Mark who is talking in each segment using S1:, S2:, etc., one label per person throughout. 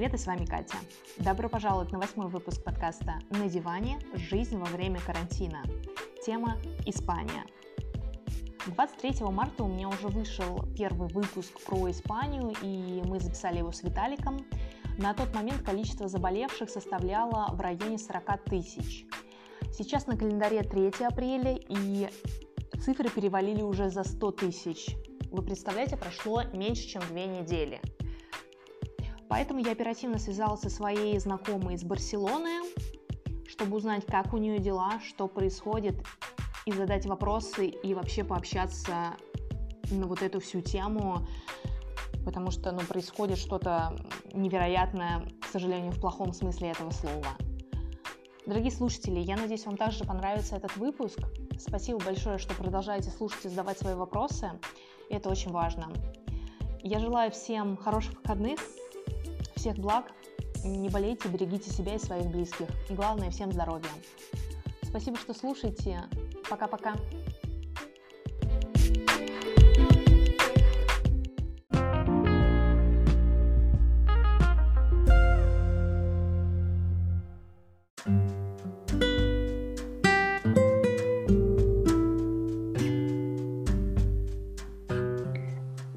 S1: привет, и с вами Катя. Добро пожаловать на восьмой выпуск подкаста «На диване. Жизнь во время карантина». Тема «Испания». 23 марта у меня уже вышел первый выпуск про Испанию, и мы записали его с Виталиком. На тот момент количество заболевших составляло в районе 40 тысяч. Сейчас на календаре 3 апреля, и цифры перевалили уже за 100 тысяч. Вы представляете, прошло меньше, чем две недели. Поэтому я оперативно связалась со своей знакомой из Барселоны, чтобы узнать, как у нее дела, что происходит, и задать вопросы, и вообще пообщаться на вот эту всю тему, потому что ну, происходит что-то невероятное, к сожалению, в плохом смысле этого слова. Дорогие слушатели, я надеюсь, вам также понравится этот выпуск. Спасибо большое, что продолжаете слушать и задавать свои вопросы. Это очень важно. Я желаю всем хороших выходных, всех благ, не болейте, берегите себя и своих близких. И главное, всем здоровья. Спасибо, что слушаете. Пока-пока.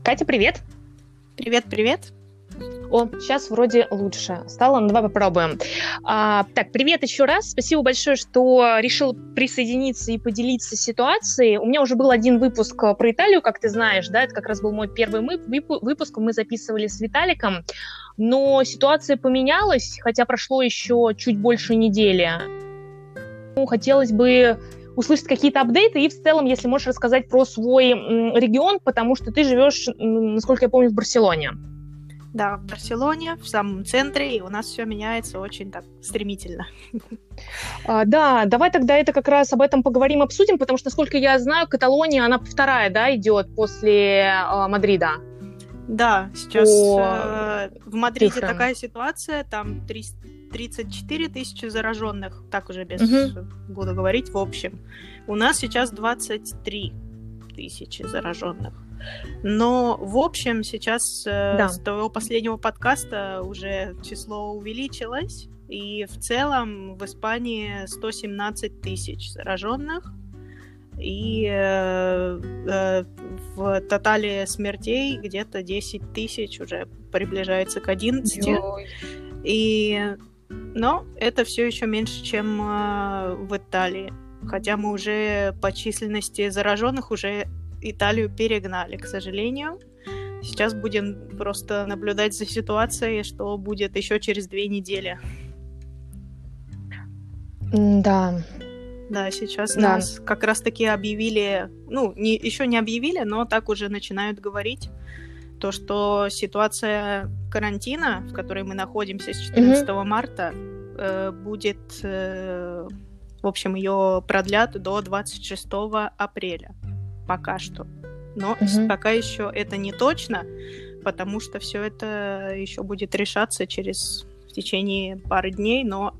S1: Катя, привет!
S2: Привет-привет!
S1: О, сейчас вроде лучше стало, ну давай попробуем. А, так, привет еще раз. Спасибо большое, что решил присоединиться и поделиться ситуацией. У меня уже был один выпуск про Италию, как ты знаешь, да, это как раз был мой первый выпуск, мы записывали с Виталиком, но ситуация поменялась, хотя прошло еще чуть больше недели. Ну, хотелось бы услышать какие-то апдейты и в целом, если можешь рассказать про свой регион, потому что ты живешь, насколько я помню, в Барселоне.
S2: Да, в Барселоне, в самом центре, и у нас все меняется очень так стремительно.
S1: А, да, давай тогда это как раз об этом поговорим, обсудим, потому что, насколько я знаю, Каталония, она вторая, да, идет после э, Мадрида.
S2: Да, сейчас э, в Мадриде цифрам. такая ситуация, там 34 тысячи зараженных, так уже без угу. буду говорить в общем. У нас сейчас 23 тысячи зараженных. Но, в общем, сейчас э, да. с того последнего подкаста уже число увеличилось, и в целом в Испании 117 тысяч зараженных, и э, э, в тотале смертей где-то 10 тысяч уже приближается к 11. Ой. И, но это все еще меньше, чем э, в Италии. Хотя мы уже по численности зараженных уже Италию перегнали, к сожалению. Сейчас будем просто наблюдать за ситуацией, что будет еще через две недели.
S1: Да.
S2: Да, сейчас да. нас как раз-таки объявили, ну, не, еще не объявили, но так уже начинают говорить, то, что ситуация карантина, в которой мы находимся с 14 mm-hmm. марта, э, будет, э, в общем, ее продлят до 26 апреля пока что. Но угу. пока еще это не точно, потому что все это еще будет решаться через в течение пары дней, но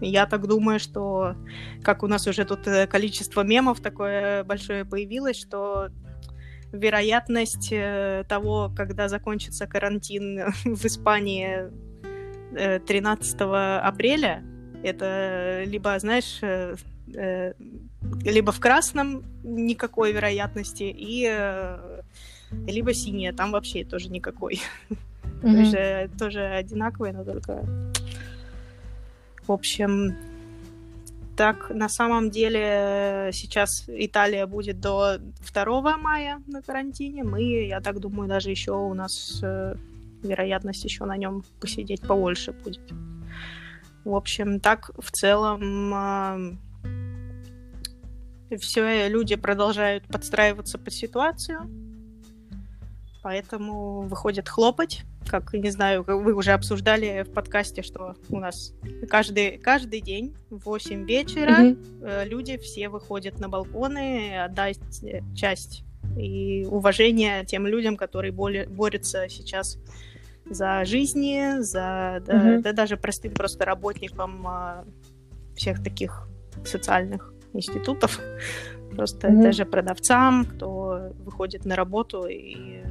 S2: я так думаю, что как у нас уже тут э, количество мемов такое большое появилось, что вероятность э, того, когда закончится карантин в Испании 13 э, апреля, это либо, знаешь, либо в красном никакой вероятности, и э, либо синяя, там вообще тоже никакой. Mm-hmm. Тоже, тоже одинаковые, но только... В общем, так, на самом деле сейчас Италия будет до 2 мая на карантине. Мы, я так думаю, даже еще у нас э, вероятность еще на нем посидеть побольше будет. В общем, так в целом э, все люди продолжают подстраиваться под ситуацию, поэтому выходит хлопать. Как, не знаю, вы уже обсуждали в подкасте, что у нас каждый, каждый день в 8 вечера mm-hmm. люди все выходят на балконы отдать часть и уважение тем людям, которые боли, борются сейчас за жизни, за да, mm-hmm. да даже простым просто работникам а, всех таких социальных институтов, просто mm-hmm. даже продавцам, кто выходит на работу и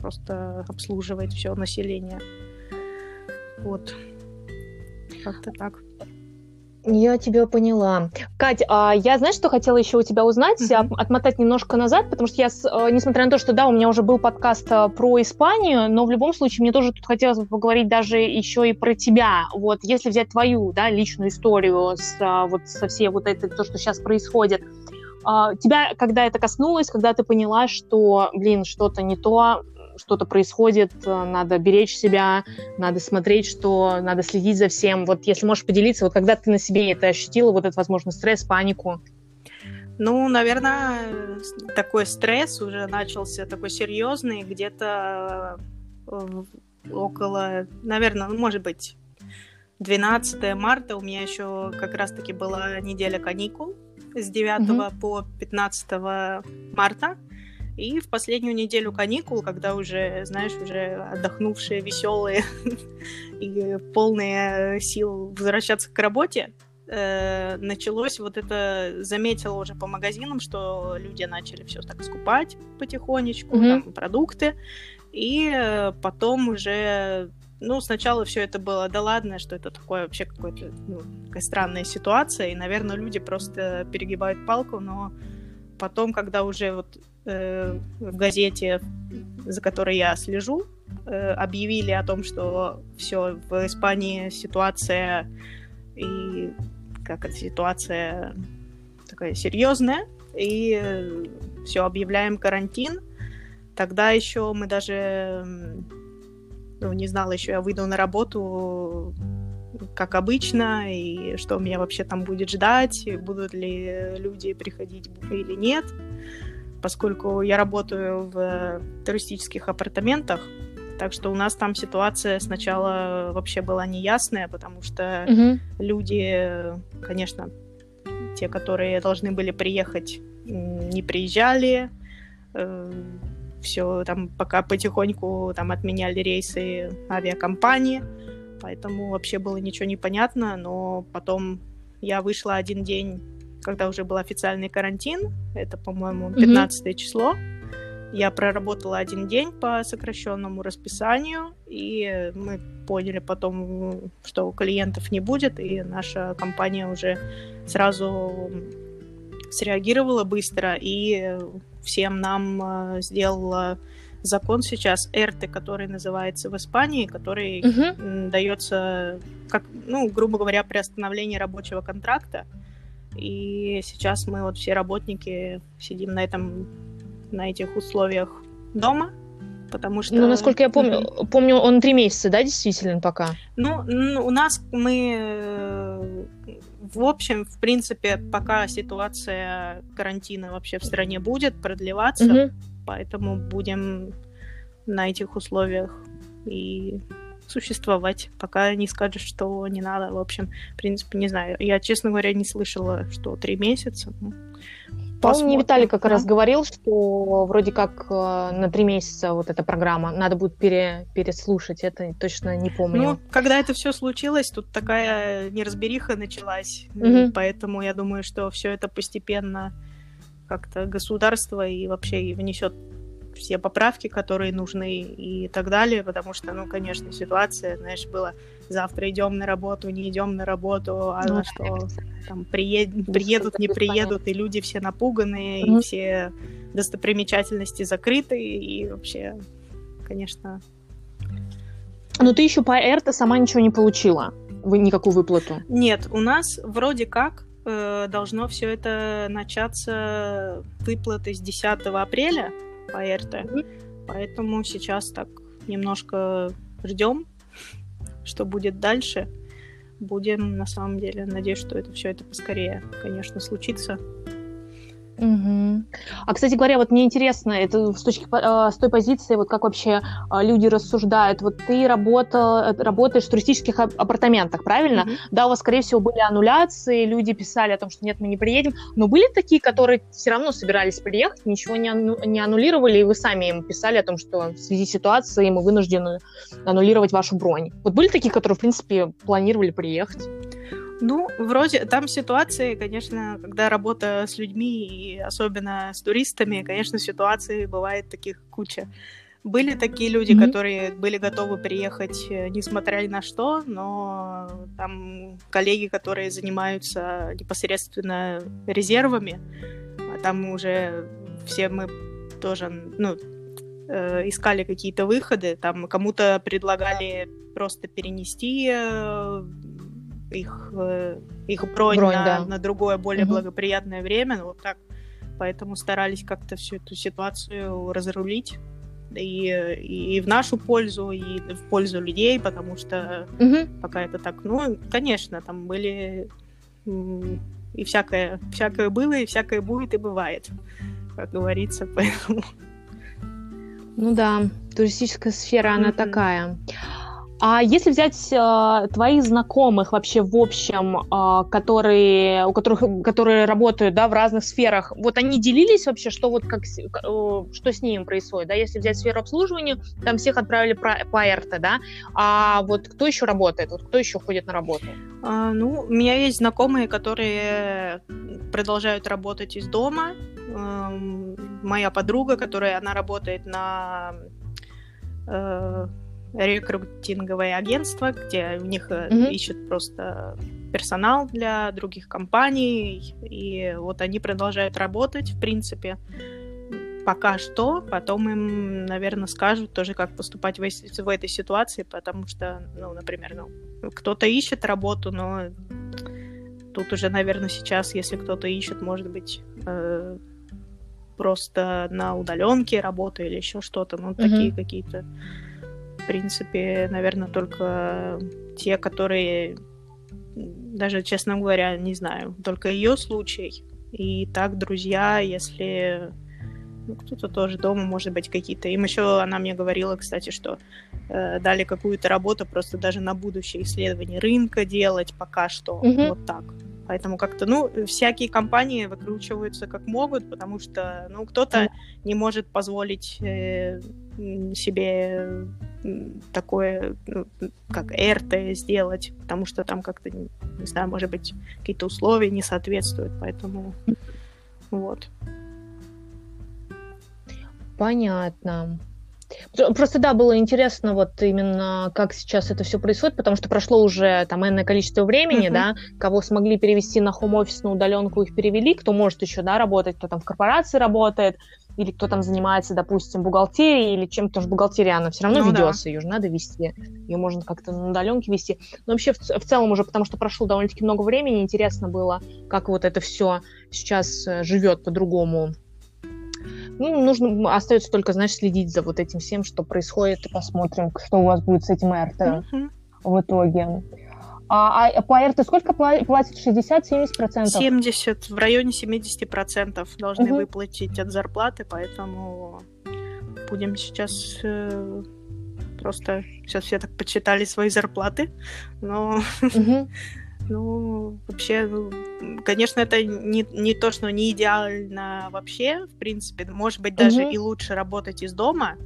S2: просто обслуживать все население. Вот. Как-то так.
S1: Я тебя поняла. Кать, а я, знаешь, что хотела еще у тебя узнать? Mm-hmm. Отмотать немножко назад, потому что я, э, несмотря на то, что, да, у меня уже был подкаст э, про Испанию, но в любом случае мне тоже тут хотелось бы поговорить даже еще и про тебя. Вот, если взять твою, да, личную историю с, э, вот, со всей вот этой, то, что сейчас происходит, а, тебя, когда это коснулось, когда ты поняла, что, блин, что-то не то, что-то происходит, э, надо беречь себя, надо смотреть, что надо следить за всем. Вот если можешь поделиться, вот когда ты на себе это ощутила, вот этот, возможно, стресс, панику?
S2: Ну, наверное, такой стресс уже начался такой серьезный, где-то э, около, наверное, ну, может быть, 12 марта у меня еще как раз-таки была неделя каникул с 9 mm-hmm. по 15 марта. И в последнюю неделю каникул, когда уже, знаешь, уже отдохнувшие, веселые и полные сил возвращаться к работе, э, началось вот это, заметила уже по магазинам, что люди начали все так скупать потихонечку, mm-hmm. там, продукты, и э, потом уже ну, сначала все это было, да ладно, что это такое вообще какое-то, ну, такая странная ситуация, и, наверное, люди просто перегибают палку, но потом, когда уже вот э, в газете, за которой я слежу, э, объявили о том, что все в Испании ситуация и как это ситуация такая серьезная, и э, все объявляем карантин. Тогда еще мы даже ну, не знала еще, я выйду на работу как обычно, и что меня вообще там будет ждать, будут ли люди приходить или нет, поскольку я работаю в туристических апартаментах, так что у нас там ситуация сначала вообще была неясная, потому что mm люди, конечно, те, которые должны были приехать, не приезжали, э, все там пока потихоньку там отменяли рейсы авиакомпании, поэтому вообще было ничего не понятно, но потом я вышла один день, когда уже был официальный карантин, это, по-моему, 15 mm-hmm. число, я проработала один день по сокращенному расписанию, и мы поняли потом, что клиентов не будет, и наша компания уже сразу среагировала быстро и всем нам э, сделала закон сейчас РТ, который называется в Испании, который угу. дается, как, ну, грубо говоря, приостановление рабочего контракта. И сейчас мы вот все работники сидим на этом, на этих условиях дома, потому что...
S1: Ну, насколько я помню, mm помню, он три месяца, да, действительно, пока?
S2: Ну, у нас мы в общем, в принципе, пока ситуация карантина вообще в стране будет продлеваться, угу. поэтому будем на этих условиях и существовать, пока не скажешь, что не надо. В общем, в принципе, не знаю. Я, честно говоря, не слышала, что три месяца. Ну.
S1: Мне Виталий как да? раз говорил, что вроде как э, на три месяца вот эта программа, надо будет пере, переслушать, это точно не помню. Ну,
S2: когда это все случилось, тут такая неразбериха началась, угу. поэтому я думаю, что все это постепенно как-то государство и вообще внесет все поправки, которые нужны и так далее, потому что, ну, конечно, ситуация, знаешь, была завтра идем на работу, не идем на работу, а ну, на что там приед... приедут, не приедут, и люди все напуганные, mm-hmm. и все достопримечательности закрыты, и вообще, конечно...
S1: Но ты еще по РТ сама ничего не получила? Никакую выплату?
S2: Нет, у нас вроде как э, должно все это начаться выплаты с 10 апреля, по. Mm-hmm. Поэтому сейчас так немножко ждем, что будет дальше. Будем, на самом деле, надеюсь, что это все это поскорее, конечно, случится.
S1: Угу. А, кстати говоря, вот мне интересно, это с, точки, э, с той позиции, вот как вообще э, люди рассуждают. Вот ты работал, э, работаешь в туристических апартаментах, правильно? Угу. Да, у вас, скорее всего, были аннуляции, люди писали о том, что нет, мы не приедем, но были такие, которые все равно собирались приехать, ничего не, анну, не аннулировали, и вы сами им писали о том, что в связи с ситуацией мы вынуждены аннулировать вашу бронь. Вот были такие, которые, в принципе, планировали приехать?
S2: Ну, вроде там ситуации, конечно, когда работа с людьми и особенно с туристами, конечно, ситуаций бывает таких куча. были такие люди, mm-hmm. которые были готовы приехать, э, несмотря ни на что, но там коллеги, которые занимаются непосредственно резервами, а там уже все мы тоже, ну, э, искали какие-то выходы, там кому-то предлагали просто перенести э, их, э, их бронь, бронь на, да. на другое, более угу. благоприятное время, ну, вот так. Поэтому старались как-то всю эту ситуацию разрулить и, и в нашу пользу, и в пользу людей, потому что угу. пока это так, ну, конечно, там были и всякое, всякое было, и всякое будет, и бывает, как говорится, поэтому...
S1: Ну да, туристическая сфера, она mm-hmm. такая. А если взять э, твоих знакомых вообще в общем, э, которые, у которых, которые работают да, в разных сферах, вот они делились вообще, что вот как, э, что с ними происходит, да? Если взять сферу обслуживания, там всех отправили по, по РТ, да? А вот кто еще работает, вот кто еще ходит на работу?
S2: А, ну, у меня есть знакомые, которые продолжают работать из дома. Эм, моя подруга, которая она работает на э, рекрутинговое агентство, где у них mm-hmm. ищут просто персонал для других компаний, и вот они продолжают работать, в принципе, пока что, потом им, наверное, скажут тоже, как поступать в, в этой ситуации, потому что, ну, например, ну, кто-то ищет работу, но тут уже, наверное, сейчас, если кто-то ищет, может быть, э, просто на удаленке работа или еще что-то, ну, mm-hmm. такие какие-то в принципе, наверное, только те, которые даже, честно говоря, не знаю, только ее случай. И так, друзья, если ну, кто-то тоже дома, может быть, какие-то. Им еще она мне говорила, кстати, что э, дали какую-то работу просто даже на будущее исследование рынка делать пока что. Mm-hmm. Вот так. Поэтому как-то, ну, всякие компании выкручиваются как могут, потому что, ну, кто-то mm. не может позволить э, себе такое, ну, как РТ сделать, потому что там как-то, не знаю, может быть, какие-то условия не соответствуют, поэтому вот.
S1: Понятно. Просто да, было интересно вот именно как сейчас это все происходит, потому что прошло уже там энное количество времени, uh-huh. да, кого смогли перевести на хом-офис, на удаленку их перевели, кто может еще, да, работать, кто там в корпорации работает, или кто там занимается, допустим, бухгалтерией или чем-то, что бухгалтерия, она все равно ну, ведется, да. ее же надо вести, ее можно как-то на удаленке вести. Но вообще в, в целом уже, потому что прошло довольно-таки много времени, интересно было, как вот это все сейчас э, живет по-другому ну, нужно, остается только, знаешь, следить за вот этим всем, что происходит, и посмотрим, что у вас будет с этим РТ uh-huh. в итоге. А, а по РТ сколько платят? 60-70%?
S2: 70, в районе 70% должны uh-huh. выплатить от зарплаты, поэтому будем сейчас э, просто... Сейчас все так подсчитали свои зарплаты, но... Uh-huh. Ну, вообще, ну, конечно, это не, не то, что не идеально вообще, в принципе. Может быть, даже mm-hmm. и лучше работать из дома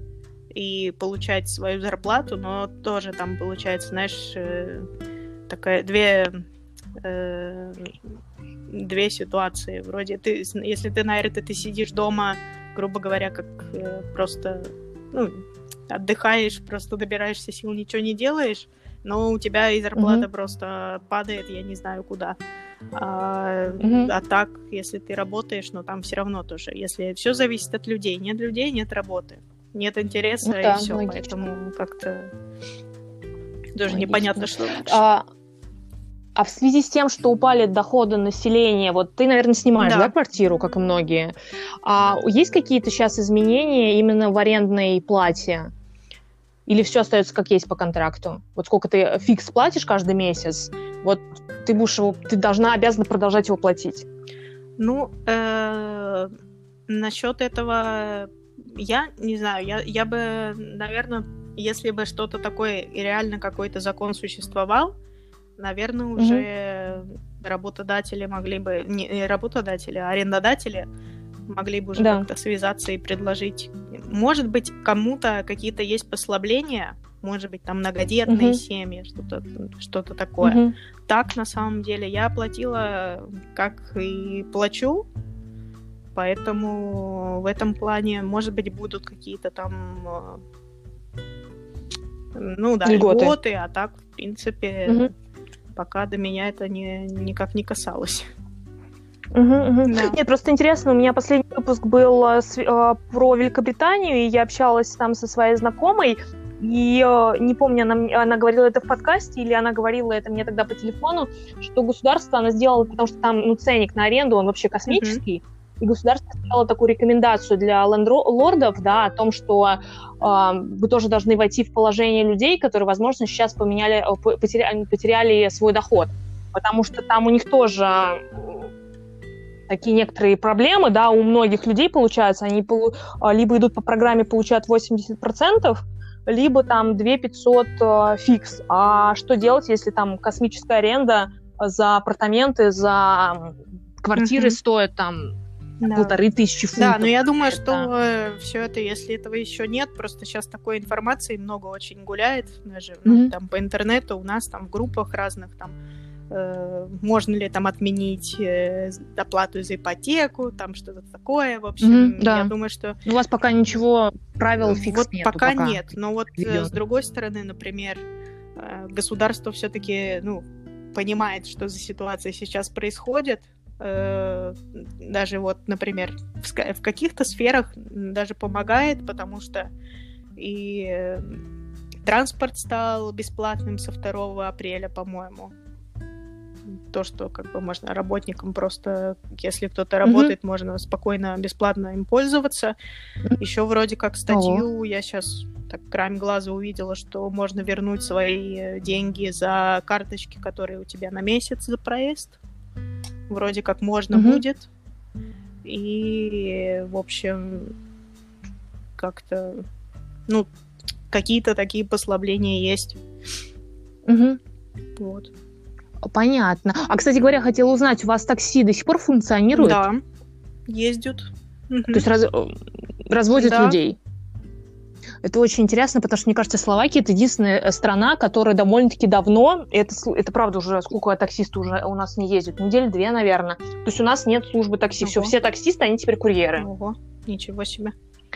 S2: и получать свою зарплату, но тоже там получается, знаешь, э, такая две э, две ситуации. Вроде ты, если ты на РТ, ты сидишь дома, грубо говоря, как э, просто ну, отдыхаешь, просто добираешься сил, ничего не делаешь, но у тебя и зарплата mm-hmm. просто падает, я не знаю куда. А, mm-hmm. а так, если ты работаешь, ну там все равно тоже. Если все зависит от людей, нет людей, нет работы, нет интереса ну, и да, все, поэтому как-то даже логично. непонятно, что.
S1: А... А в связи с тем, что упали доходы населения, вот ты, наверное, снимаешь, да, да квартиру, как и многие. А есть какие-то сейчас изменения именно в арендной плате? Или все остается как есть по контракту? Вот сколько ты фикс платишь каждый месяц, вот ты будешь его, ты должна, обязана продолжать его платить.
S2: Ну, э, насчет этого я не знаю, я, я бы, наверное, если бы что-то такое реально какой-то закон существовал, наверное, уже mm-hmm. работодатели могли бы, не работодатели, а арендодатели могли бы уже да. как-то связаться и предложить. Может быть, кому-то какие-то есть послабления, может быть, там многодетные угу. семьи, что-то что такое. Угу. Так, на самом деле, я платила, как и плачу. Поэтому в этом плане, может быть, будут какие-то там ну да, льготы, льготы а так, в принципе, угу. Пока до меня это не, никак не касалось.
S1: Угу, угу. Да. Нет, просто интересно, у меня последний выпуск был э, э, про Великобританию, и я общалась там со своей знакомой, и э, не помню, она, она говорила это в подкасте, или она говорила это мне тогда по телефону, что государство она сделало, потому что там ну, ценник на аренду, он вообще космический, mm и государство сделало такую рекомендацию для лендлордов, да, о том, что э, вы тоже должны войти в положение людей, которые, возможно, сейчас поменяли, э, потеряли, потеряли свой доход, потому что там у них тоже такие некоторые проблемы, да, у многих людей получается, они полу- а, либо идут по программе получают 80%, либо там 2 500 э, фикс. А что делать, если там космическая аренда за апартаменты, за квартиры mm-hmm. стоит там да. полторы тысячи фунтов.
S2: Да, но я думаю, это... что э, все это, если этого еще нет, просто сейчас такой информации много очень гуляет, даже mm-hmm. ну, там по интернету у нас там в группах разных там э, можно ли там отменить э, оплату за ипотеку, там что-то такое, в общем, mm-hmm, да. я думаю, что...
S1: У вас пока ничего правил фикс
S2: вот нету пока, пока нет, но вот э, с другой стороны, например, э, государство все-таки, ну, понимает, что за ситуация сейчас происходит, даже вот, например, в, в каких-то сферах даже помогает, потому что и транспорт стал бесплатным со 2 апреля, по-моему. То, что как бы можно работникам просто, если кто-то работает, mm-hmm. можно спокойно, бесплатно им пользоваться. Еще вроде как статью oh. я сейчас так краем глаза увидела, что можно вернуть свои деньги за карточки, которые у тебя на месяц за проезд вроде как можно угу. будет. И, в общем, как-то, ну, какие-то такие послабления есть.
S1: Угу. Вот. Понятно. А, кстати говоря, хотела узнать, у вас такси до сих пор функционирует?
S2: Да, ездят.
S1: То есть раз... развозят да. людей? Это очень интересно, потому что, мне кажется, Словакия это единственная э, страна, которая довольно-таки давно, это, это правда уже, сколько таксисты уже у нас не ездят, недели две, наверное. То есть у нас нет службы такси, Ого. все, все таксисты, они теперь курьеры.
S2: Ого, ничего себе.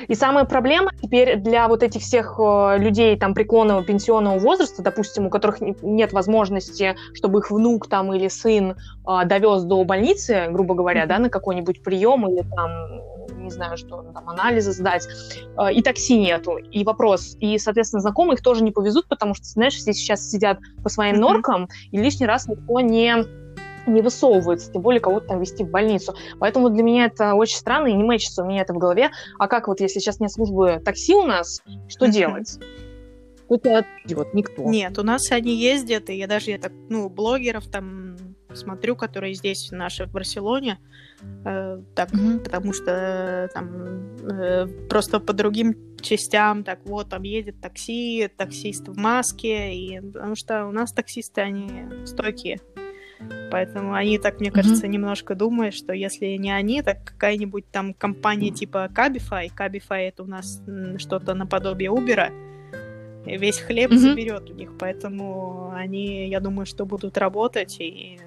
S1: И самая проблема теперь для вот этих всех э, людей там преклонного пенсионного возраста, допустим, у которых нет возможности, чтобы их внук там или сын э, довез до больницы, грубо говоря, да, на какой-нибудь прием или там не знаю, что там, анализы сдать, э, и такси нету, и вопрос, и, соответственно, знакомых тоже не повезут, потому что, знаешь, все сейчас сидят по своим норкам, и лишний раз никто не не высовывается, тем более кого-то там вести в больницу. Поэтому для меня это очень странно и не мэчится у меня это в голове. А как вот, если сейчас нет службы такси у нас, что делать? Не идет никто.
S2: Нет, у нас они ездят, и я даже я так, ну, блогеров там смотрю, которые здесь наши в Барселоне, э, так, mm-hmm. потому что э, там э, просто по другим частям, так вот, там едет такси, таксист в маске, и потому что у нас таксисты, они стойкие. Поэтому они так, мне кажется, mm-hmm. немножко думают, что если не они, так какая-нибудь там компания типа Cabify. Cabify это у нас что-то наподобие Uber. Весь хлеб mm-hmm. заберет у них, поэтому они, я думаю, что будут работать и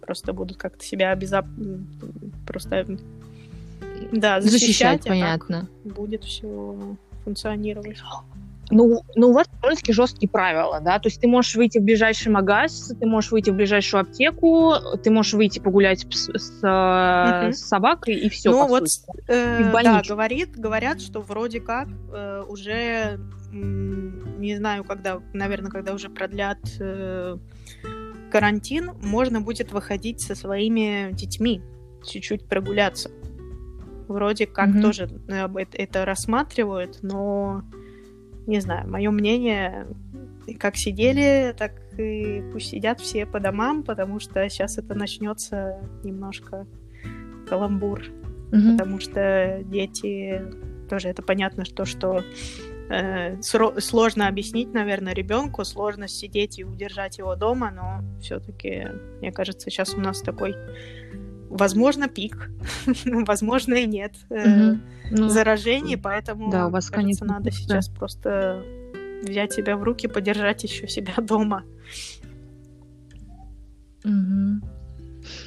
S2: просто будут как-то себя обезоп... просто да, защищать, защищать
S1: а понятно.
S2: будет все функционировать.
S1: Ну, ну, у вас довольно-таки жесткие правила, да, то есть ты можешь выйти в ближайший магаз, ты можешь выйти в ближайшую аптеку, ты можешь выйти погулять с, с, uh с собакой, и все,
S2: Ну, вот, э, да, говорит, говорят, что вроде как э, уже, не знаю, когда, наверное, когда уже продлят э, карантин, можно будет выходить со своими детьми, чуть-чуть прогуляться. Вроде как mm-hmm. тоже э, это рассматривают, но не знаю, мое мнение, как сидели, так и пусть сидят все по домам, потому что сейчас это начнется немножко каламбур, mm-hmm. потому что дети тоже это понятно, что что э, сложно объяснить, наверное, ребенку, сложно сидеть и удержать его дома, но все-таки, мне кажется, сейчас у нас такой, возможно, пик, возможно и нет э, ну, заражений, поэтому, да, у вас, кажется, надо сейчас просто взять себя в руки, подержать еще себя дома.
S1: Угу.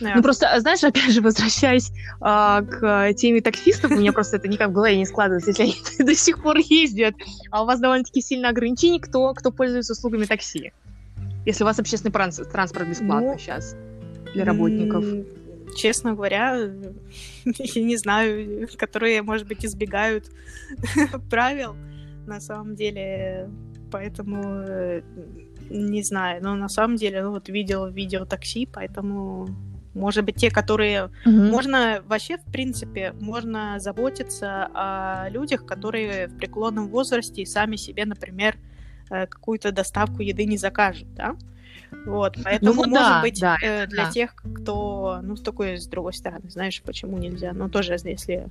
S1: Да. Ну просто, знаешь, опять же, возвращаясь а, к теме таксистов, у меня просто это никак в голове не складывается, если они до сих пор ездят, а у вас довольно-таки сильно ограничение, кто, кто пользуется услугами такси. Если у вас общественный транспорт бесплатный ну, сейчас для работников.
S2: Честно говоря, я не знаю, которые, может быть, избегают правил на самом деле, поэтому э, не знаю, но на самом деле, ну вот видел видео такси, поэтому может быть, те, которые... Угу. Можно вообще, в принципе, можно заботиться о людях, которые в преклонном возрасте и сами себе, например, э, какую-то доставку еды не закажут, да? Вот, ну поэтому, ну, может да, быть, да, э, для да. тех, кто, ну, с такой, с другой стороны, знаешь, почему нельзя, но тоже, если...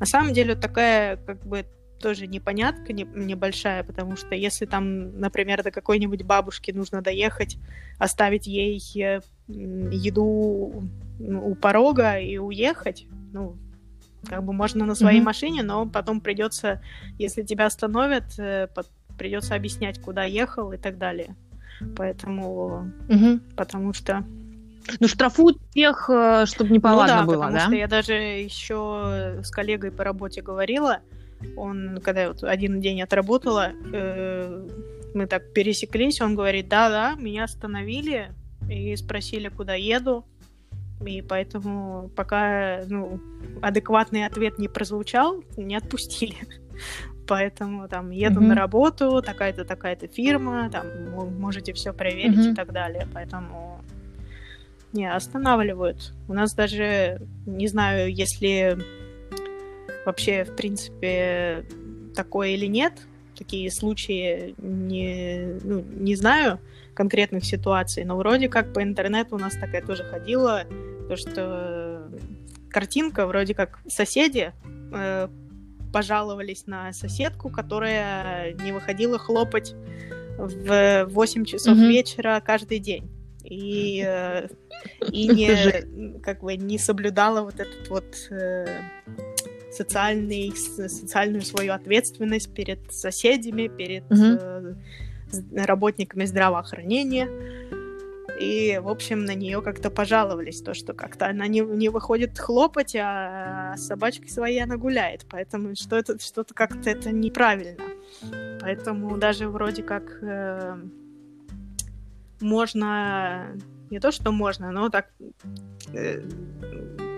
S2: На самом деле, такая, как бы, тоже непонятка не, небольшая, потому что если там, например, до какой-нибудь бабушки нужно доехать, оставить ей э, еду ну, у порога и уехать, ну, как бы можно на своей mm-hmm. машине, но потом придется, если тебя остановят, э, придется объяснять, куда ехал и так далее. Поэтому, mm-hmm. потому что
S1: ну, штрафуют тех, э, чтобы не повадно
S2: ну, да,
S1: было,
S2: потому
S1: да?
S2: что я даже еще с коллегой по работе говорила, он, когда я вот один день отработала, э, мы так пересеклись, он говорит, да-да, меня остановили и спросили, куда еду, и поэтому пока ну, адекватный ответ не прозвучал, не отпустили. Поэтому там еду mm-hmm. на работу, такая-то такая-то фирма, там можете все проверить mm-hmm. и так далее. Поэтому не останавливают. У нас даже не знаю, если вообще, в принципе, такое или нет. Такие случаи не, ну, не знаю конкретных ситуаций, но вроде как по интернету у нас такая тоже ходила, то что картинка вроде как соседи э, пожаловались на соседку, которая не выходила хлопать в 8 часов mm-hmm. вечера каждый день. И, э, и не, как бы, не соблюдала вот этот вот э, социальный, социальную свою ответственность перед соседями, перед mm-hmm. работниками здравоохранения. И, в общем, на нее как-то пожаловались, то, что как-то она не, не выходит хлопать, а собачкой своей она гуляет. Поэтому что это, что-то как-то это неправильно. Поэтому даже вроде как э, можно, не то что можно, но так э,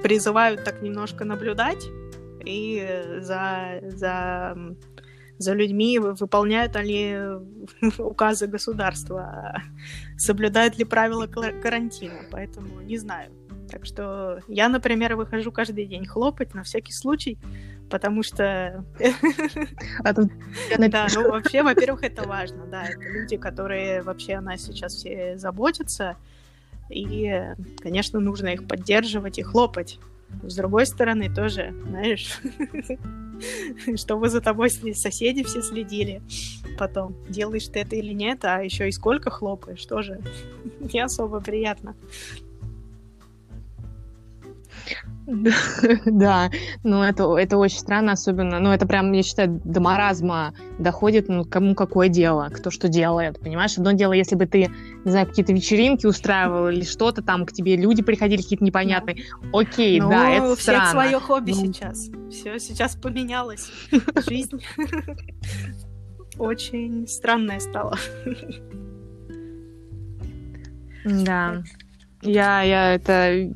S2: призывают так немножко наблюдать и за, за, за людьми, выполняют ли указы государства, соблюдают ли правила карантина. Поэтому не знаю. Так что я, например, выхожу каждый день хлопать на всякий случай, потому что... А да, ну вообще, во-первых, это важно, да, это люди, которые вообще о нас сейчас все заботятся, и, конечно, нужно их поддерживать и хлопать. С другой стороны, тоже, знаешь, чтобы за тобой соседи все следили потом, делаешь ты это или нет, а еще и сколько хлопаешь, тоже не особо приятно.
S1: Да, ну это, это очень странно, особенно, ну это прям, я считаю, до маразма доходит, ну кому какое дело, кто что делает, понимаешь? Одно дело, если бы ты, не знаю, какие-то вечеринки устраивал или что-то там, к тебе люди приходили какие-то непонятные, окей, ну, да, это у всех
S2: свое хобби ну... сейчас, все сейчас поменялось, жизнь. Очень странная стала.
S1: Да, я, я это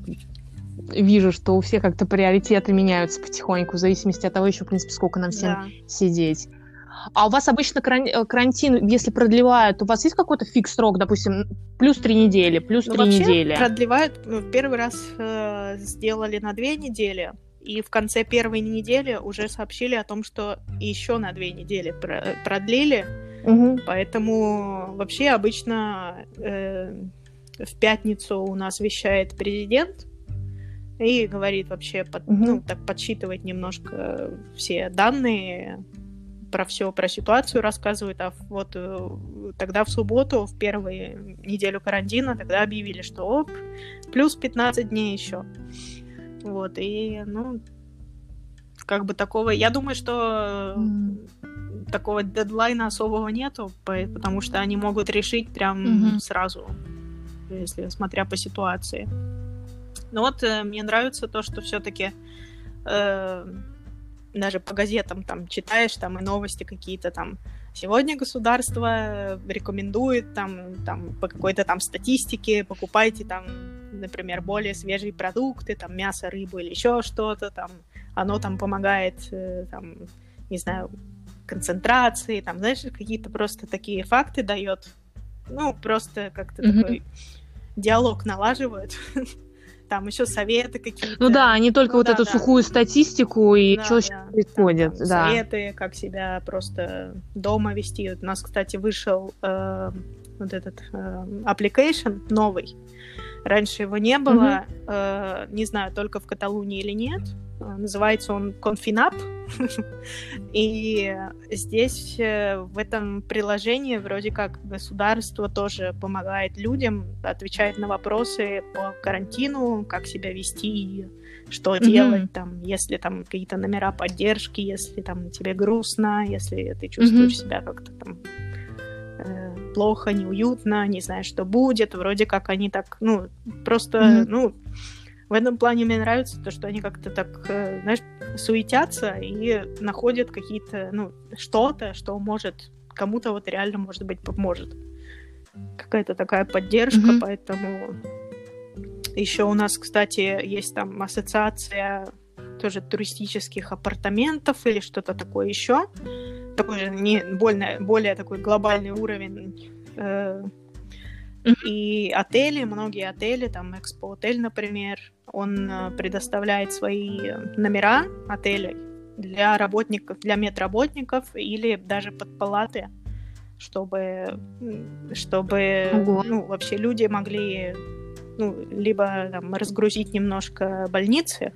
S1: вижу, что у всех как-то приоритеты меняются потихоньку, в зависимости от того, еще, в принципе, сколько нам всем да. сидеть. А у вас обычно э, карантин, если продлевают, у вас есть какой-то фикс срок, допустим, плюс три недели, плюс ну, три недели?
S2: продлевают, ну, первый раз э, сделали на две недели, и в конце первой недели уже сообщили о том, что еще на две недели продлили, угу. поэтому вообще обычно э, в пятницу у нас вещает президент, и говорит вообще, под, угу. ну, так подсчитывает немножко все данные про все, про ситуацию рассказывает, а вот э, тогда в субботу, в первую неделю карантина, тогда объявили, что оп, плюс 15 дней еще. Вот, и, ну, как бы такого, я думаю, что mm. такого дедлайна особого нету, потому что они могут решить прям mm-hmm. сразу, если смотря по ситуации. Но вот э, мне нравится то, что все-таки э, даже по газетам там читаешь там и новости какие-то там. Сегодня государство рекомендует там, там по какой-то там статистике покупайте там, например, более свежие продукты, там мясо, рыбу или еще что-то там. Оно там помогает, э, там, не знаю, концентрации, там, знаешь, какие-то просто такие факты дает. Ну, просто как-то mm-hmm. такой диалог налаживают. там еще советы какие-то.
S1: Ну да, не только ну, вот да, эту да. сухую статистику и да, что да. происходит.
S2: Там,
S1: да.
S2: Советы, как себя просто дома вести. У нас, кстати, вышел э, вот этот э, application новый. Раньше его не было, mm-hmm. э, не знаю, только в Каталунии или нет. Э, называется он Confinap. И здесь э, в этом приложении вроде как государство тоже помогает людям, отвечает на вопросы по карантину, как себя вести, что mm-hmm. делать там, если там какие-то номера поддержки, если там тебе грустно, если ты чувствуешь mm-hmm. себя как-то там э, плохо, неуютно, не знаешь, что будет. Вроде как они так, ну, просто, mm-hmm. ну, в этом плане мне нравится то, что они как-то так, э, знаешь, суетятся и находят какие-то, ну, что-то, что может кому-то вот реально, может быть, поможет. Какая-то такая поддержка, mm-hmm. поэтому еще у нас, кстати, есть там ассоциация тоже туристических апартаментов или что-то такое еще. Такой же не более, более такой глобальный уровень э, и отели, многие отели, там Экспо Отель, например, он э, предоставляет свои номера отелей для работников, для медработников или даже под палаты, чтобы, чтобы ну, вообще люди могли ну, либо там, разгрузить немножко больницы,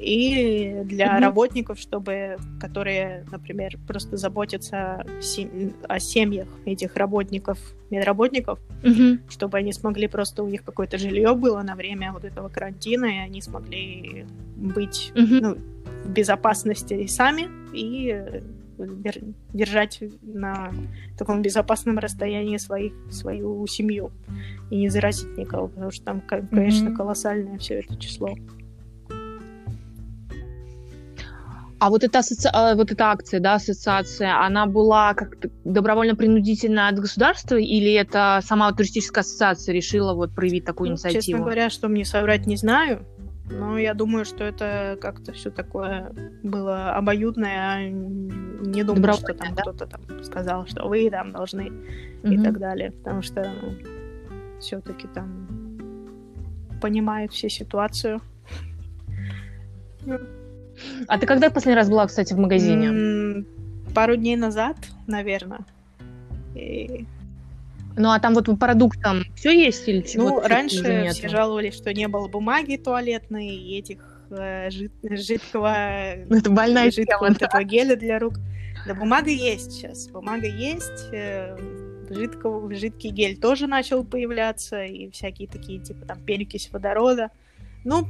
S2: и для mm-hmm. работников, чтобы, которые, например, просто заботятся о семьях этих работников, медработников, mm-hmm. чтобы они смогли просто у них какое-то жилье было на время вот этого карантина, и они смогли быть mm-hmm. ну, в безопасности и сами и держать на таком безопасном расстоянии своих, свою семью и не заразить никого, потому что там, конечно, mm-hmm. колоссальное все это число.
S1: А вот эта, асоци... А, вот эта акция, да, ассоциация, она была как-то добровольно-принудительно от государства или это сама туристическая ассоциация решила вот проявить такую ну, инициативу?
S2: Честно говоря, что мне соврать не знаю, но я думаю, что это как-то все такое было обоюдное, а не думаю, что там да? кто-то там сказал, что вы там должны угу. и так далее, потому что все-таки там понимают все ситуацию.
S1: А ты когда последний раз была, кстати, в магазине?
S2: пару дней назад, наверное. И...
S1: Ну, а там вот по продуктам все есть или
S2: чего? Ну, раньше все жаловались, что не было бумаги туалетной и этих э, жид... жидкого...
S1: Ну, это больная
S2: жидкого тема, вот этого геля для рук. Да, бумага есть сейчас. Бумага есть. Э, жидкого, жидкий гель тоже начал появляться. И всякие такие, типа, там, перекись водорода. Ну,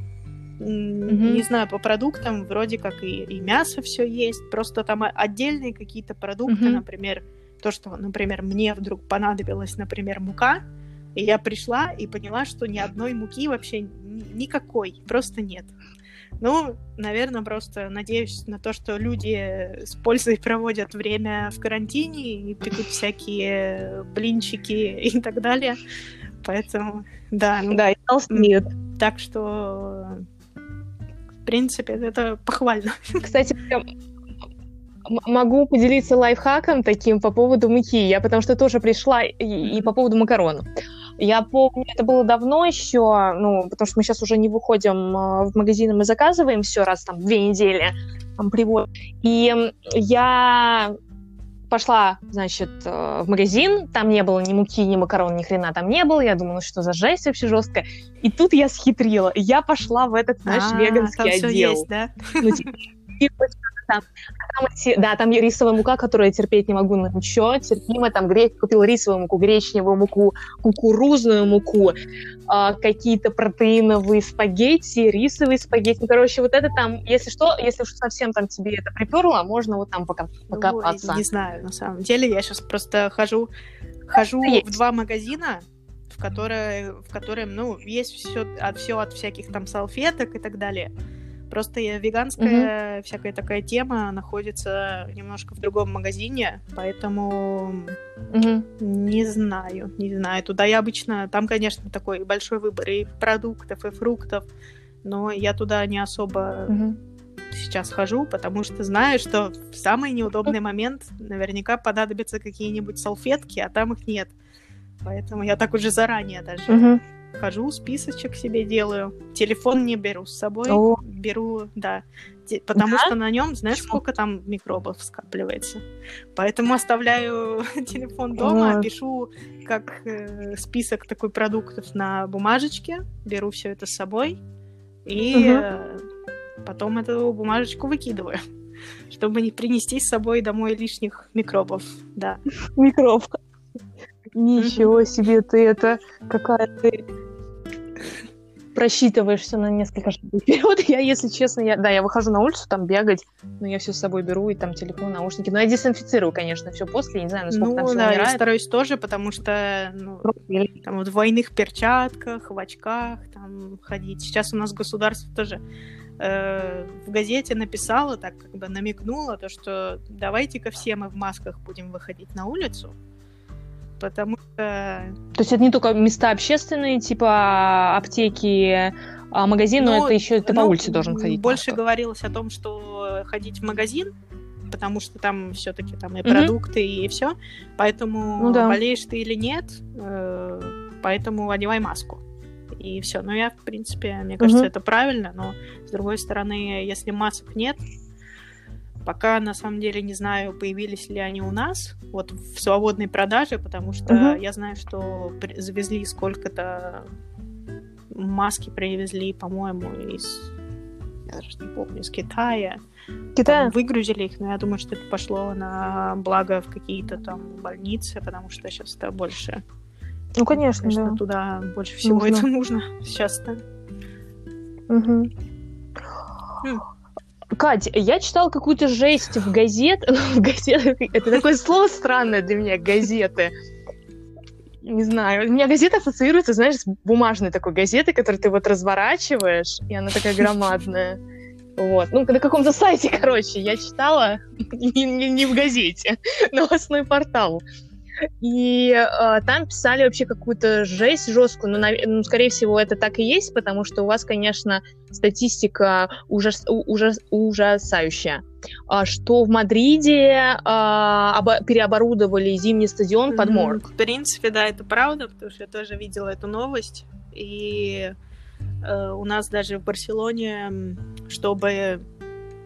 S2: Mm-hmm. Не знаю, по продуктам вроде как и, и мясо все есть, просто там отдельные какие-то продукты, mm-hmm. например, то, что, например, мне вдруг понадобилась, например, мука, и я пришла и поняла, что ни одной муки вообще никакой, просто нет. Ну, наверное, просто надеюсь на то, что люди с пользой проводят время в карантине и пекут всякие блинчики и так далее. Поэтому, да.
S1: Да, и толстеют.
S2: Так что принципе, это похвально.
S1: Кстати, могу поделиться лайфхаком таким по поводу муки. Я потому что тоже пришла и, и по поводу макарон. Я помню, это было давно еще, ну, потому что мы сейчас уже не выходим а, в магазины, мы заказываем все раз там две недели, там привод. И я пошла, значит, э, в магазин, там не было ни муки, ни макарон, ни хрена там не было. Я думала, ну что за жесть вообще жесткая. И тут я схитрила. Я пошла в этот, знаешь, а, веганский отдел. Есть, да? Ну, типа, там, там да, там рисовая мука, которую я терпеть не могу, но ничего, терпимо, там греч, купила рисовую муку, гречневую муку, кукурузную муку, э, какие-то протеиновые спагетти, рисовые спагетти, ну, короче, вот это там, если что, если уж совсем там тебе это приперло, можно вот там пока, покопаться.
S2: Ну, не знаю, на самом деле, я сейчас просто хожу, хожу в два магазина, которой, в котором, ну, есть все от, все от всяких там салфеток и так далее. Просто веганская mm-hmm. всякая такая тема находится немножко в другом магазине, поэтому mm-hmm. не знаю, не знаю. Туда я обычно, там, конечно, такой большой выбор и продуктов, и фруктов, но я туда не особо mm-hmm. сейчас хожу, потому что знаю, что в самый неудобный момент наверняка понадобятся какие-нибудь салфетки, а там их нет. Поэтому я так уже заранее даже mm-hmm хожу, списочек себе делаю. Телефон не беру с собой, О. беру, да. Потому да? что на нем, знаешь, Почему? сколько там микробов скапливается. Поэтому оставляю телефон дома, вот. пишу как э, список такой продуктов на бумажечке, беру все это с собой и угу. э, потом эту бумажечку выкидываю чтобы не принести с собой домой лишних микробов, да.
S1: Микроб. Ничего себе ты это, какая ты просчитываешь все на несколько шагов вперед. Я, если честно, я, да, я выхожу на улицу там бегать, но я все с собой беру, и там телефон, наушники. Но я дезинфицирую, конечно, все после, я не знаю, насколько ну, там все да, умирает.
S2: я стараюсь тоже, потому что ну, там вот в двойных перчатках, в очках там ходить. Сейчас у нас государство тоже э, в газете написало, так как бы намекнуло, то, что давайте-ка все мы в масках будем выходить на улицу, потому что...
S1: То есть это не только места общественные, типа аптеки, а магазин, но ну, это еще ты ну, по улице должен ходить.
S2: Больше говорилось о том, что ходить в магазин, потому что там все-таки там и продукты, mm-hmm. и все. Поэтому ну, да. болеешь ты или нет, э, поэтому одевай маску. И все. Ну, я, в принципе, мне кажется, mm-hmm. это правильно, но с другой стороны, если масок нет, Пока на самом деле не знаю, появились ли они у нас вот в свободной продаже, потому что угу. я знаю, что завезли сколько-то маски привезли, по-моему, из я даже не помню, из Китая. Китая? Там выгрузили их, но я думаю, что это пошло на благо в какие-то там больницы, потому что сейчас это больше.
S1: Ну, конечно, конечно
S2: да. туда больше всего нужно. это нужно сейчас-то.
S1: Угу. Кать, я читал какую-то жесть в газет. в газет это такое слово странное для меня, газеты. Не знаю, у меня газета ассоциируется, знаешь, с бумажной такой газетой, которую ты вот разворачиваешь, и она такая громадная. Вот. Ну, на каком-то сайте, короче, я читала, не, не, не в газете, новостной портал. И э, там писали вообще какую-то жесть жесткую, но, на, ну, скорее всего, это так и есть, потому что у вас, конечно, статистика ужас, ужас, ужасающая. А, что в Мадриде а, обо- переоборудовали зимний стадион под морг.
S2: В принципе, да, это правда, потому что я тоже видела эту новость. И э, у нас даже в Барселоне, чтобы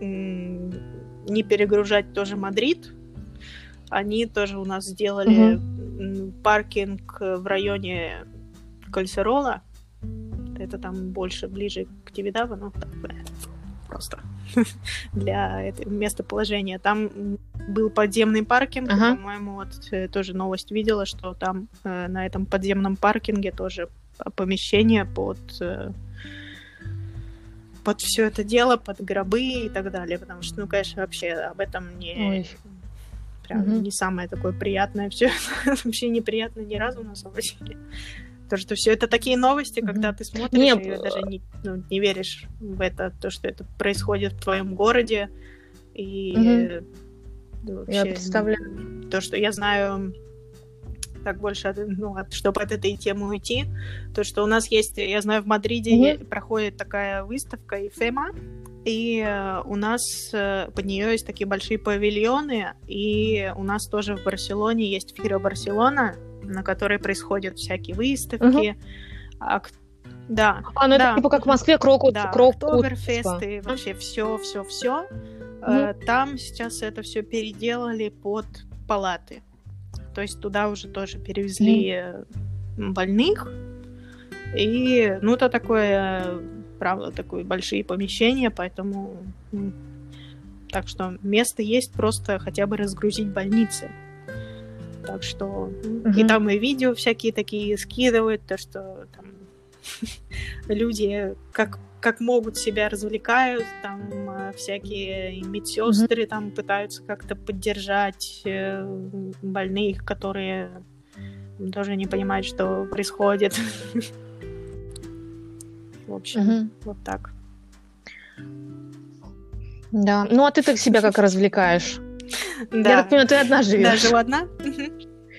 S2: не перегружать тоже Мадрид, они тоже у нас сделали угу. паркинг в районе Кольцерола. Это там больше ближе к Тибидаву, ну, так, просто для этого местоположения. Там был подземный паркинг, ага. по-моему, вот э, тоже новость видела, что там э, на этом подземном паркинге тоже помещение под э, под все это дело, под гробы и так далее, потому что, ну, конечно, вообще об этом не, Ой прям mm-hmm. не самое такое приятное все. Вообще неприятно ни разу на самом деле. То, что все это такие новости, mm-hmm. когда ты смотришь не, и даже не, ну, не веришь в это, то, что это происходит в твоем городе. И mm-hmm. вообще, я представляю. То, что я знаю так больше, ну, чтобы от этой темы уйти, то, что у нас есть, я знаю, в Мадриде mm-hmm. проходит такая выставка Ифема, и э, у нас э, под нее есть такие большие павильоны, и у нас тоже в Барселоне есть Фира Барселона, на которой происходят всякие выставки. Угу. Да.
S1: А, ну да. это типа как в Москве Крокут,
S2: да, Крокут. Октоберфесты, вообще все, все, все. Угу. Там сейчас это все переделали под палаты. То есть туда уже тоже перевезли угу. больных. И, ну, это такое правда, такое большие помещения, поэтому... Так что место есть, просто хотя бы разгрузить больницы. Так что... Угу. И там и видео всякие такие скидывают, то, что там люди как, как могут себя развлекают, там а, всякие медсестры mm там пытаются как-то поддержать э, больных, которые тоже не понимает, что происходит. В общем, вот так.
S1: Да. Ну, а ты так себя как развлекаешь? Да. Я так понимаю, ты одна живешь.
S2: Да, живу одна.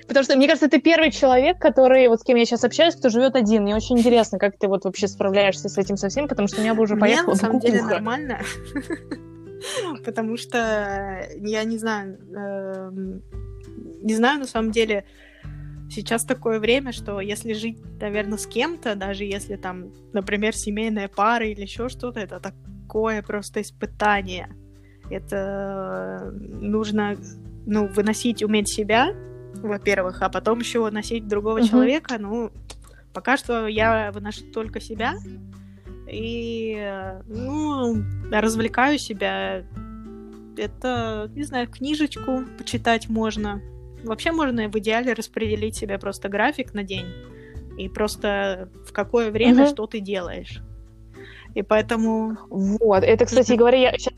S1: Потому что, мне кажется, ты первый человек, который, вот с кем я сейчас общаюсь, кто живет один. Мне очень интересно, как ты вот вообще справляешься с этим совсем, потому что у меня бы уже поехала
S2: Мне, на самом деле, нормально. Потому что, я не знаю, эм, не знаю, на самом деле, сейчас такое время, что если жить, наверное, с кем-то, даже если там, например, семейная пара или еще что-то, это такое просто испытание. Это нужно, ну, выносить, уметь себя, во-первых, а потом еще выносить другого uh-huh. человека. Ну, пока что я выношу только себя и, ну, развлекаю себя. Это, не знаю, книжечку почитать можно. Вообще можно в идеале распределить себе просто график на день и просто в какое время uh-huh. что ты делаешь. И поэтому...
S1: Вот, это, кстати говоря, я сейчас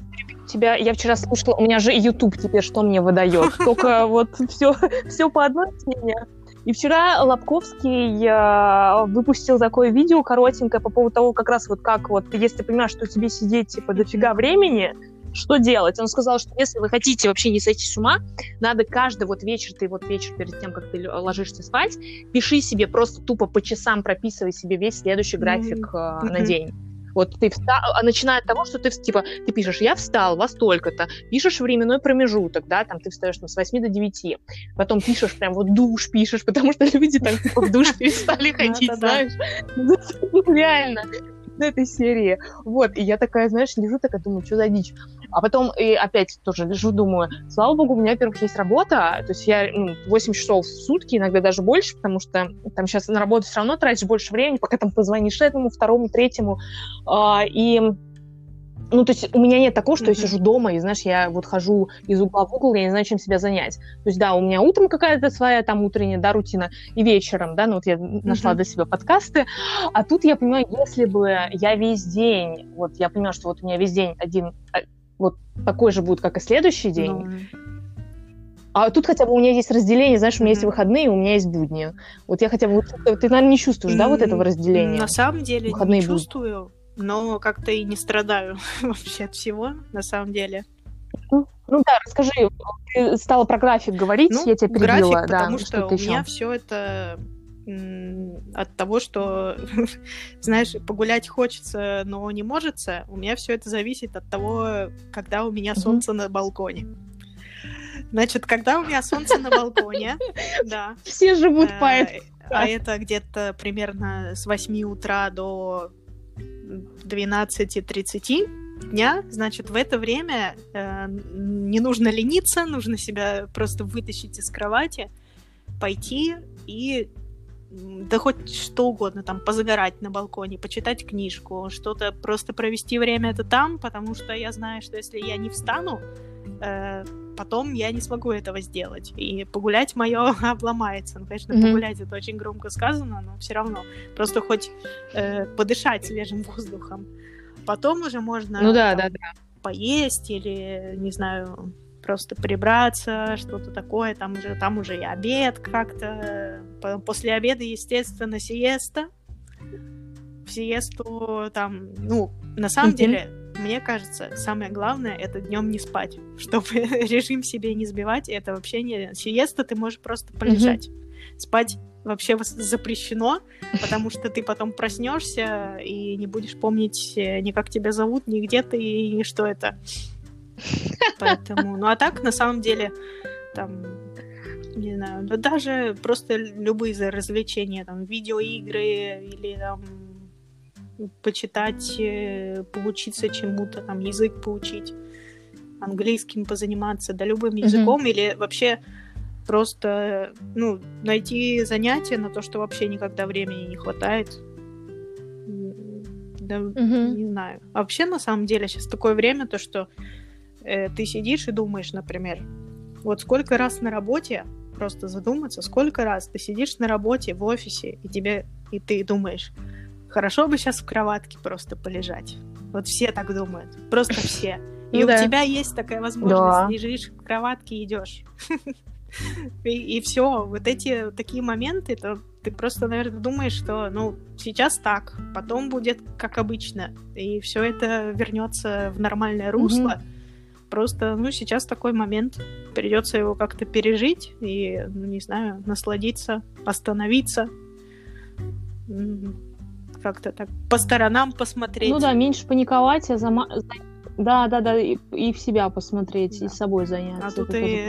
S1: тебя, я вчера слушала, у меня же YouTube теперь что мне выдает, только вот все, все по одной теме. И вчера Лобковский э, выпустил такое видео коротенькое по поводу того, как раз вот как вот, если ты понимаешь, что тебе сидеть типа дофига времени, что делать? Он сказал, что если вы хотите вообще не сойти с ума, надо каждый вот вечер, ты вот вечер перед тем, как ты ложишься спать, пиши себе просто тупо по часам прописывай себе весь следующий график э, на день. Вот ты встал, а начиная от того, что ты, типа, ты пишешь, я встал во столько-то, пишешь временной промежуток, да, там ты встаешь там, с 8 до 9, потом пишешь прям вот душ пишешь, потому что люди там типа, в душ перестали ходить, знаешь. Реально этой серии. Вот, и я такая, знаешь, лежу такая, думаю, что за дичь. А потом и опять тоже лежу, думаю, слава богу, у меня, во-первых, есть работа, то есть я ну, 8 часов в сутки, иногда даже больше, потому что там сейчас на работу все равно тратишь больше времени, пока там позвонишь этому, второму, третьему. А, и ну, то есть у меня нет такого, что mm-hmm. я сижу дома, и, знаешь, я вот хожу из угла в угол, я не знаю, чем себя занять. То есть, да, у меня утром какая-то своя там утренняя, да, рутина, и вечером, да, ну вот я mm-hmm. нашла для себя подкасты, а тут я понимаю, если бы я весь день, вот я понимаю, что вот у меня весь день один, а, вот такой же будет, как и следующий день, mm-hmm. А тут хотя бы у меня есть разделение, знаешь, у меня mm-hmm. есть выходные, у меня есть будни. Вот я хотя бы... Ты, наверное, не чувствуешь, mm-hmm. да, вот этого разделения?
S2: На самом деле выходные не чувствую. Будни но как-то и не страдаю вообще от всего, на самом деле.
S1: Ну, ну да, расскажи, ты стала про график говорить, ну, я тебя перебила.
S2: График, да, потому что, что у еще? меня все это от того, что, знаешь, погулять хочется, но не может, у меня все это зависит от того, когда у меня солнце mm-hmm. на балконе. Значит, когда у меня солнце на балконе, да.
S1: Все живут по э, этому.
S2: А это где-то примерно с 8 утра до 12.30 дня, значит, в это время э, не нужно лениться, нужно себя просто вытащить из кровати, пойти и да хоть что угодно, там, позагорать на балконе, почитать книжку, что-то, просто провести время это там, потому что я знаю, что если я не встану, э, потом я не смогу этого сделать. И погулять мое обломается. Ну, конечно, mm-hmm. погулять это очень громко сказано, но все равно. Просто хоть э, подышать свежим воздухом. Потом уже можно
S1: ну, да, там, да, да.
S2: поесть или, не знаю, просто прибраться, что-то такое. Там уже, там уже и обед как-то. После обеда, естественно, сиеста. В сиесту там, ну, на самом mm-hmm. деле, мне кажется, самое главное это днем не спать, чтобы режим себе не сбивать. Это вообще не сиеста, ты можешь просто полежать. Mm-hmm. Спать вообще запрещено, потому что ты потом проснешься и не будешь помнить э, ни как тебя зовут, ни где ты и ни что это. Поэтому, ну а так на самом деле там не знаю, да даже просто любые развлечения, там видеоигры или там почитать, э, поучиться чему-то, там, язык поучить, английским позаниматься, да любым языком, mm-hmm. или вообще просто, ну, найти занятие на то, что вообще никогда времени не хватает. Да, mm-hmm. не знаю. А вообще, на самом деле, сейчас такое время, то, что э, ты сидишь и думаешь, например, вот сколько раз на работе, просто задуматься, сколько раз ты сидишь на работе в офисе, и тебе, и ты думаешь, Хорошо бы сейчас в кроватке просто полежать. Вот все так думают. Просто все. И ну, у да. тебя есть такая возможность. Да. Лежишь в кроватке идешь. И, и все, вот эти такие моменты, то ты просто, наверное, думаешь, что, ну, сейчас так, потом будет как обычно, и все это вернется в нормальное русло. Mm-hmm. Просто, ну, сейчас такой момент, придется его как-то пережить и, ну, не знаю, насладиться, остановиться, как-то так по сторонам посмотреть.
S1: Ну да, меньше паниковать, а зама... Да, да, да, и, и в себя посмотреть, да. и собой заняться. А
S2: тут и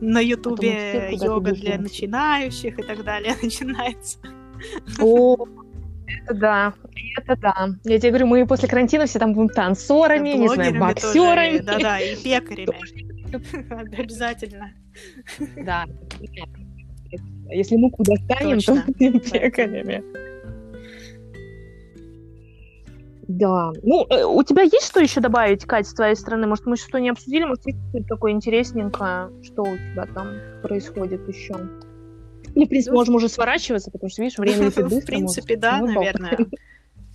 S2: на Ютубе йога для начинающих и так далее начинается.
S1: О, это да, это да. Я тебе говорю, мы после карантина все там будем танцорами, не знаю, боксерами.
S2: Да-да, и пекарями. Обязательно.
S1: Да. Если муку достанем, то будем пекарями. Да. Ну, э, у тебя есть что еще добавить, Кать, с твоей стороны? Может, мы что-то не обсудили? Может, есть что-то такое интересненькое, что у тебя там происходит еще? Или, в принципе, ну, можем уже сворачиваться, потому что, видишь, время летит быстро.
S2: В принципе, да, наверное.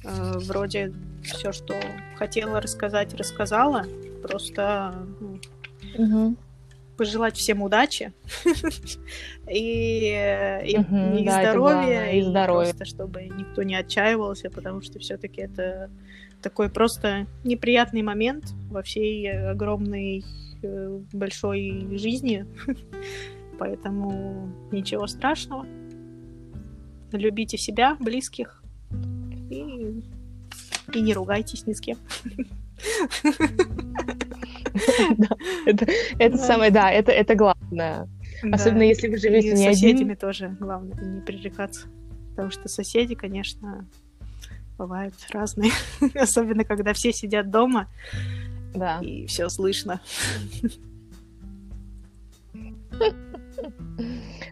S2: Э, вроде все, что хотела рассказать, рассказала. Просто ну, пожелать всем удачи и, и, и здоровья, и, здоровья. Просто чтобы никто не отчаивался, потому что все-таки это такой просто неприятный момент во всей огромной э, большой жизни, поэтому ничего страшного. Любите себя, близких и, и не ругайтесь ни с кем.
S1: Это самое, да, это главное. Особенно если вы живете не один.
S2: с соседями тоже главное не пререкаться. Потому что соседи, конечно, бывают разные. Особенно, когда все сидят дома. Да. И все слышно.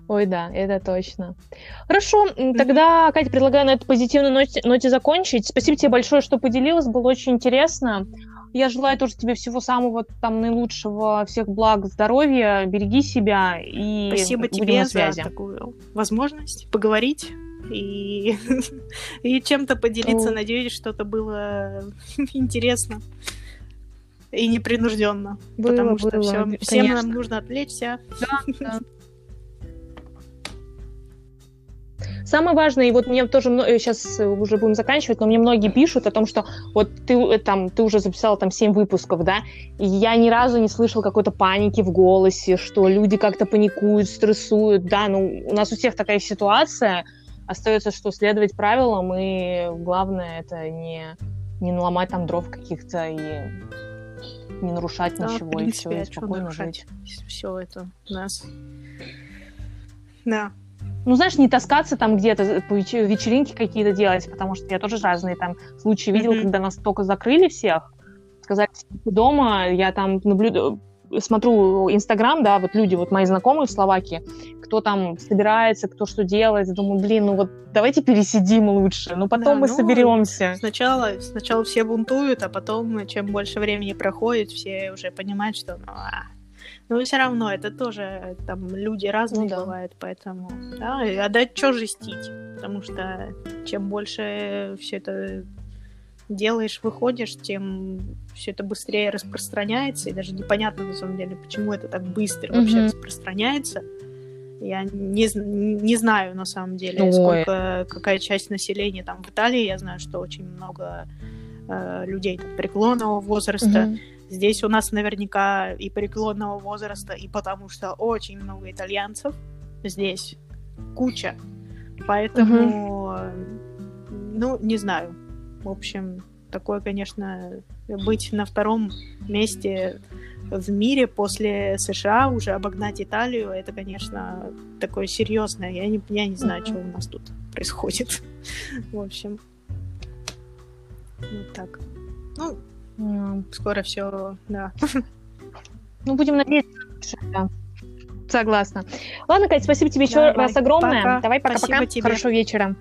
S1: Ой, да, это точно. Хорошо, тогда, Катя, предлагаю на этой позитивной ноте, ноте закончить. Спасибо тебе большое, что поделилась, было очень интересно. Я желаю тоже тебе всего самого там наилучшего, всех благ, здоровья, береги себя и
S2: Спасибо тебе за такую возможность поговорить и, и чем-то поделиться. О. Надеюсь, что-то было интересно и непринужденно. Было, потому что было, все, всем нам нужно отвлечься. Да, да.
S1: Самое важное, и вот мне тоже сейчас э, уже будем заканчивать, но мне многие пишут о том, что вот ты э, там ты уже записала там 7 выпусков, да, и я ни разу не слышал какой-то паники в голосе, что люди как-то паникуют, стрессуют, да, ну у нас у всех такая ситуация, остается, что следовать правилам, и главное это не, не наломать там дров каких-то и не нарушать да, ничего, принципе, и все, и спокойно жить.
S2: Все это у нас. Да,
S1: ну, знаешь, не таскаться там где-то, вечеринки какие-то делать, потому что я тоже разные там случаи видела, mm-hmm. когда нас только закрыли всех, сказали, дома, я там наблюдаю, смотрю Инстаграм, да, вот люди, вот мои знакомые в Словакии, кто там собирается, кто что делает, думаю, блин, ну вот давайте пересидим лучше, ну потом да, мы ну, соберемся.
S2: Сначала, сначала все бунтуют, а потом, чем больше времени проходит, все уже понимают, что ну, а, но все равно это тоже там люди разные ну, да. бывают, поэтому да, а да что жестить, потому что чем больше все это делаешь, выходишь, тем все это быстрее распространяется, и даже непонятно на самом деле, почему это так быстро mm-hmm. вообще распространяется. Я не, не знаю на самом деле, Ой. сколько какая часть населения там в Италии. Я знаю, что очень много э, людей там, преклонного возраста. Mm-hmm. Здесь у нас наверняка и преклонного возраста, и потому что очень много итальянцев здесь куча. Поэтому, угу. ну, не знаю. В общем, такое, конечно, быть на втором месте в мире после США, уже обогнать Италию, это, конечно, такое серьезное. Я не, я не знаю, что у нас тут происходит. В общем, вот так. Ну, Скоро все, да.
S1: Ну, будем надеяться, да. Согласна. Ладно, Кать, спасибо тебе еще Давай, раз огромное. Пока. Давай, пока-пока. Хорошего вечера.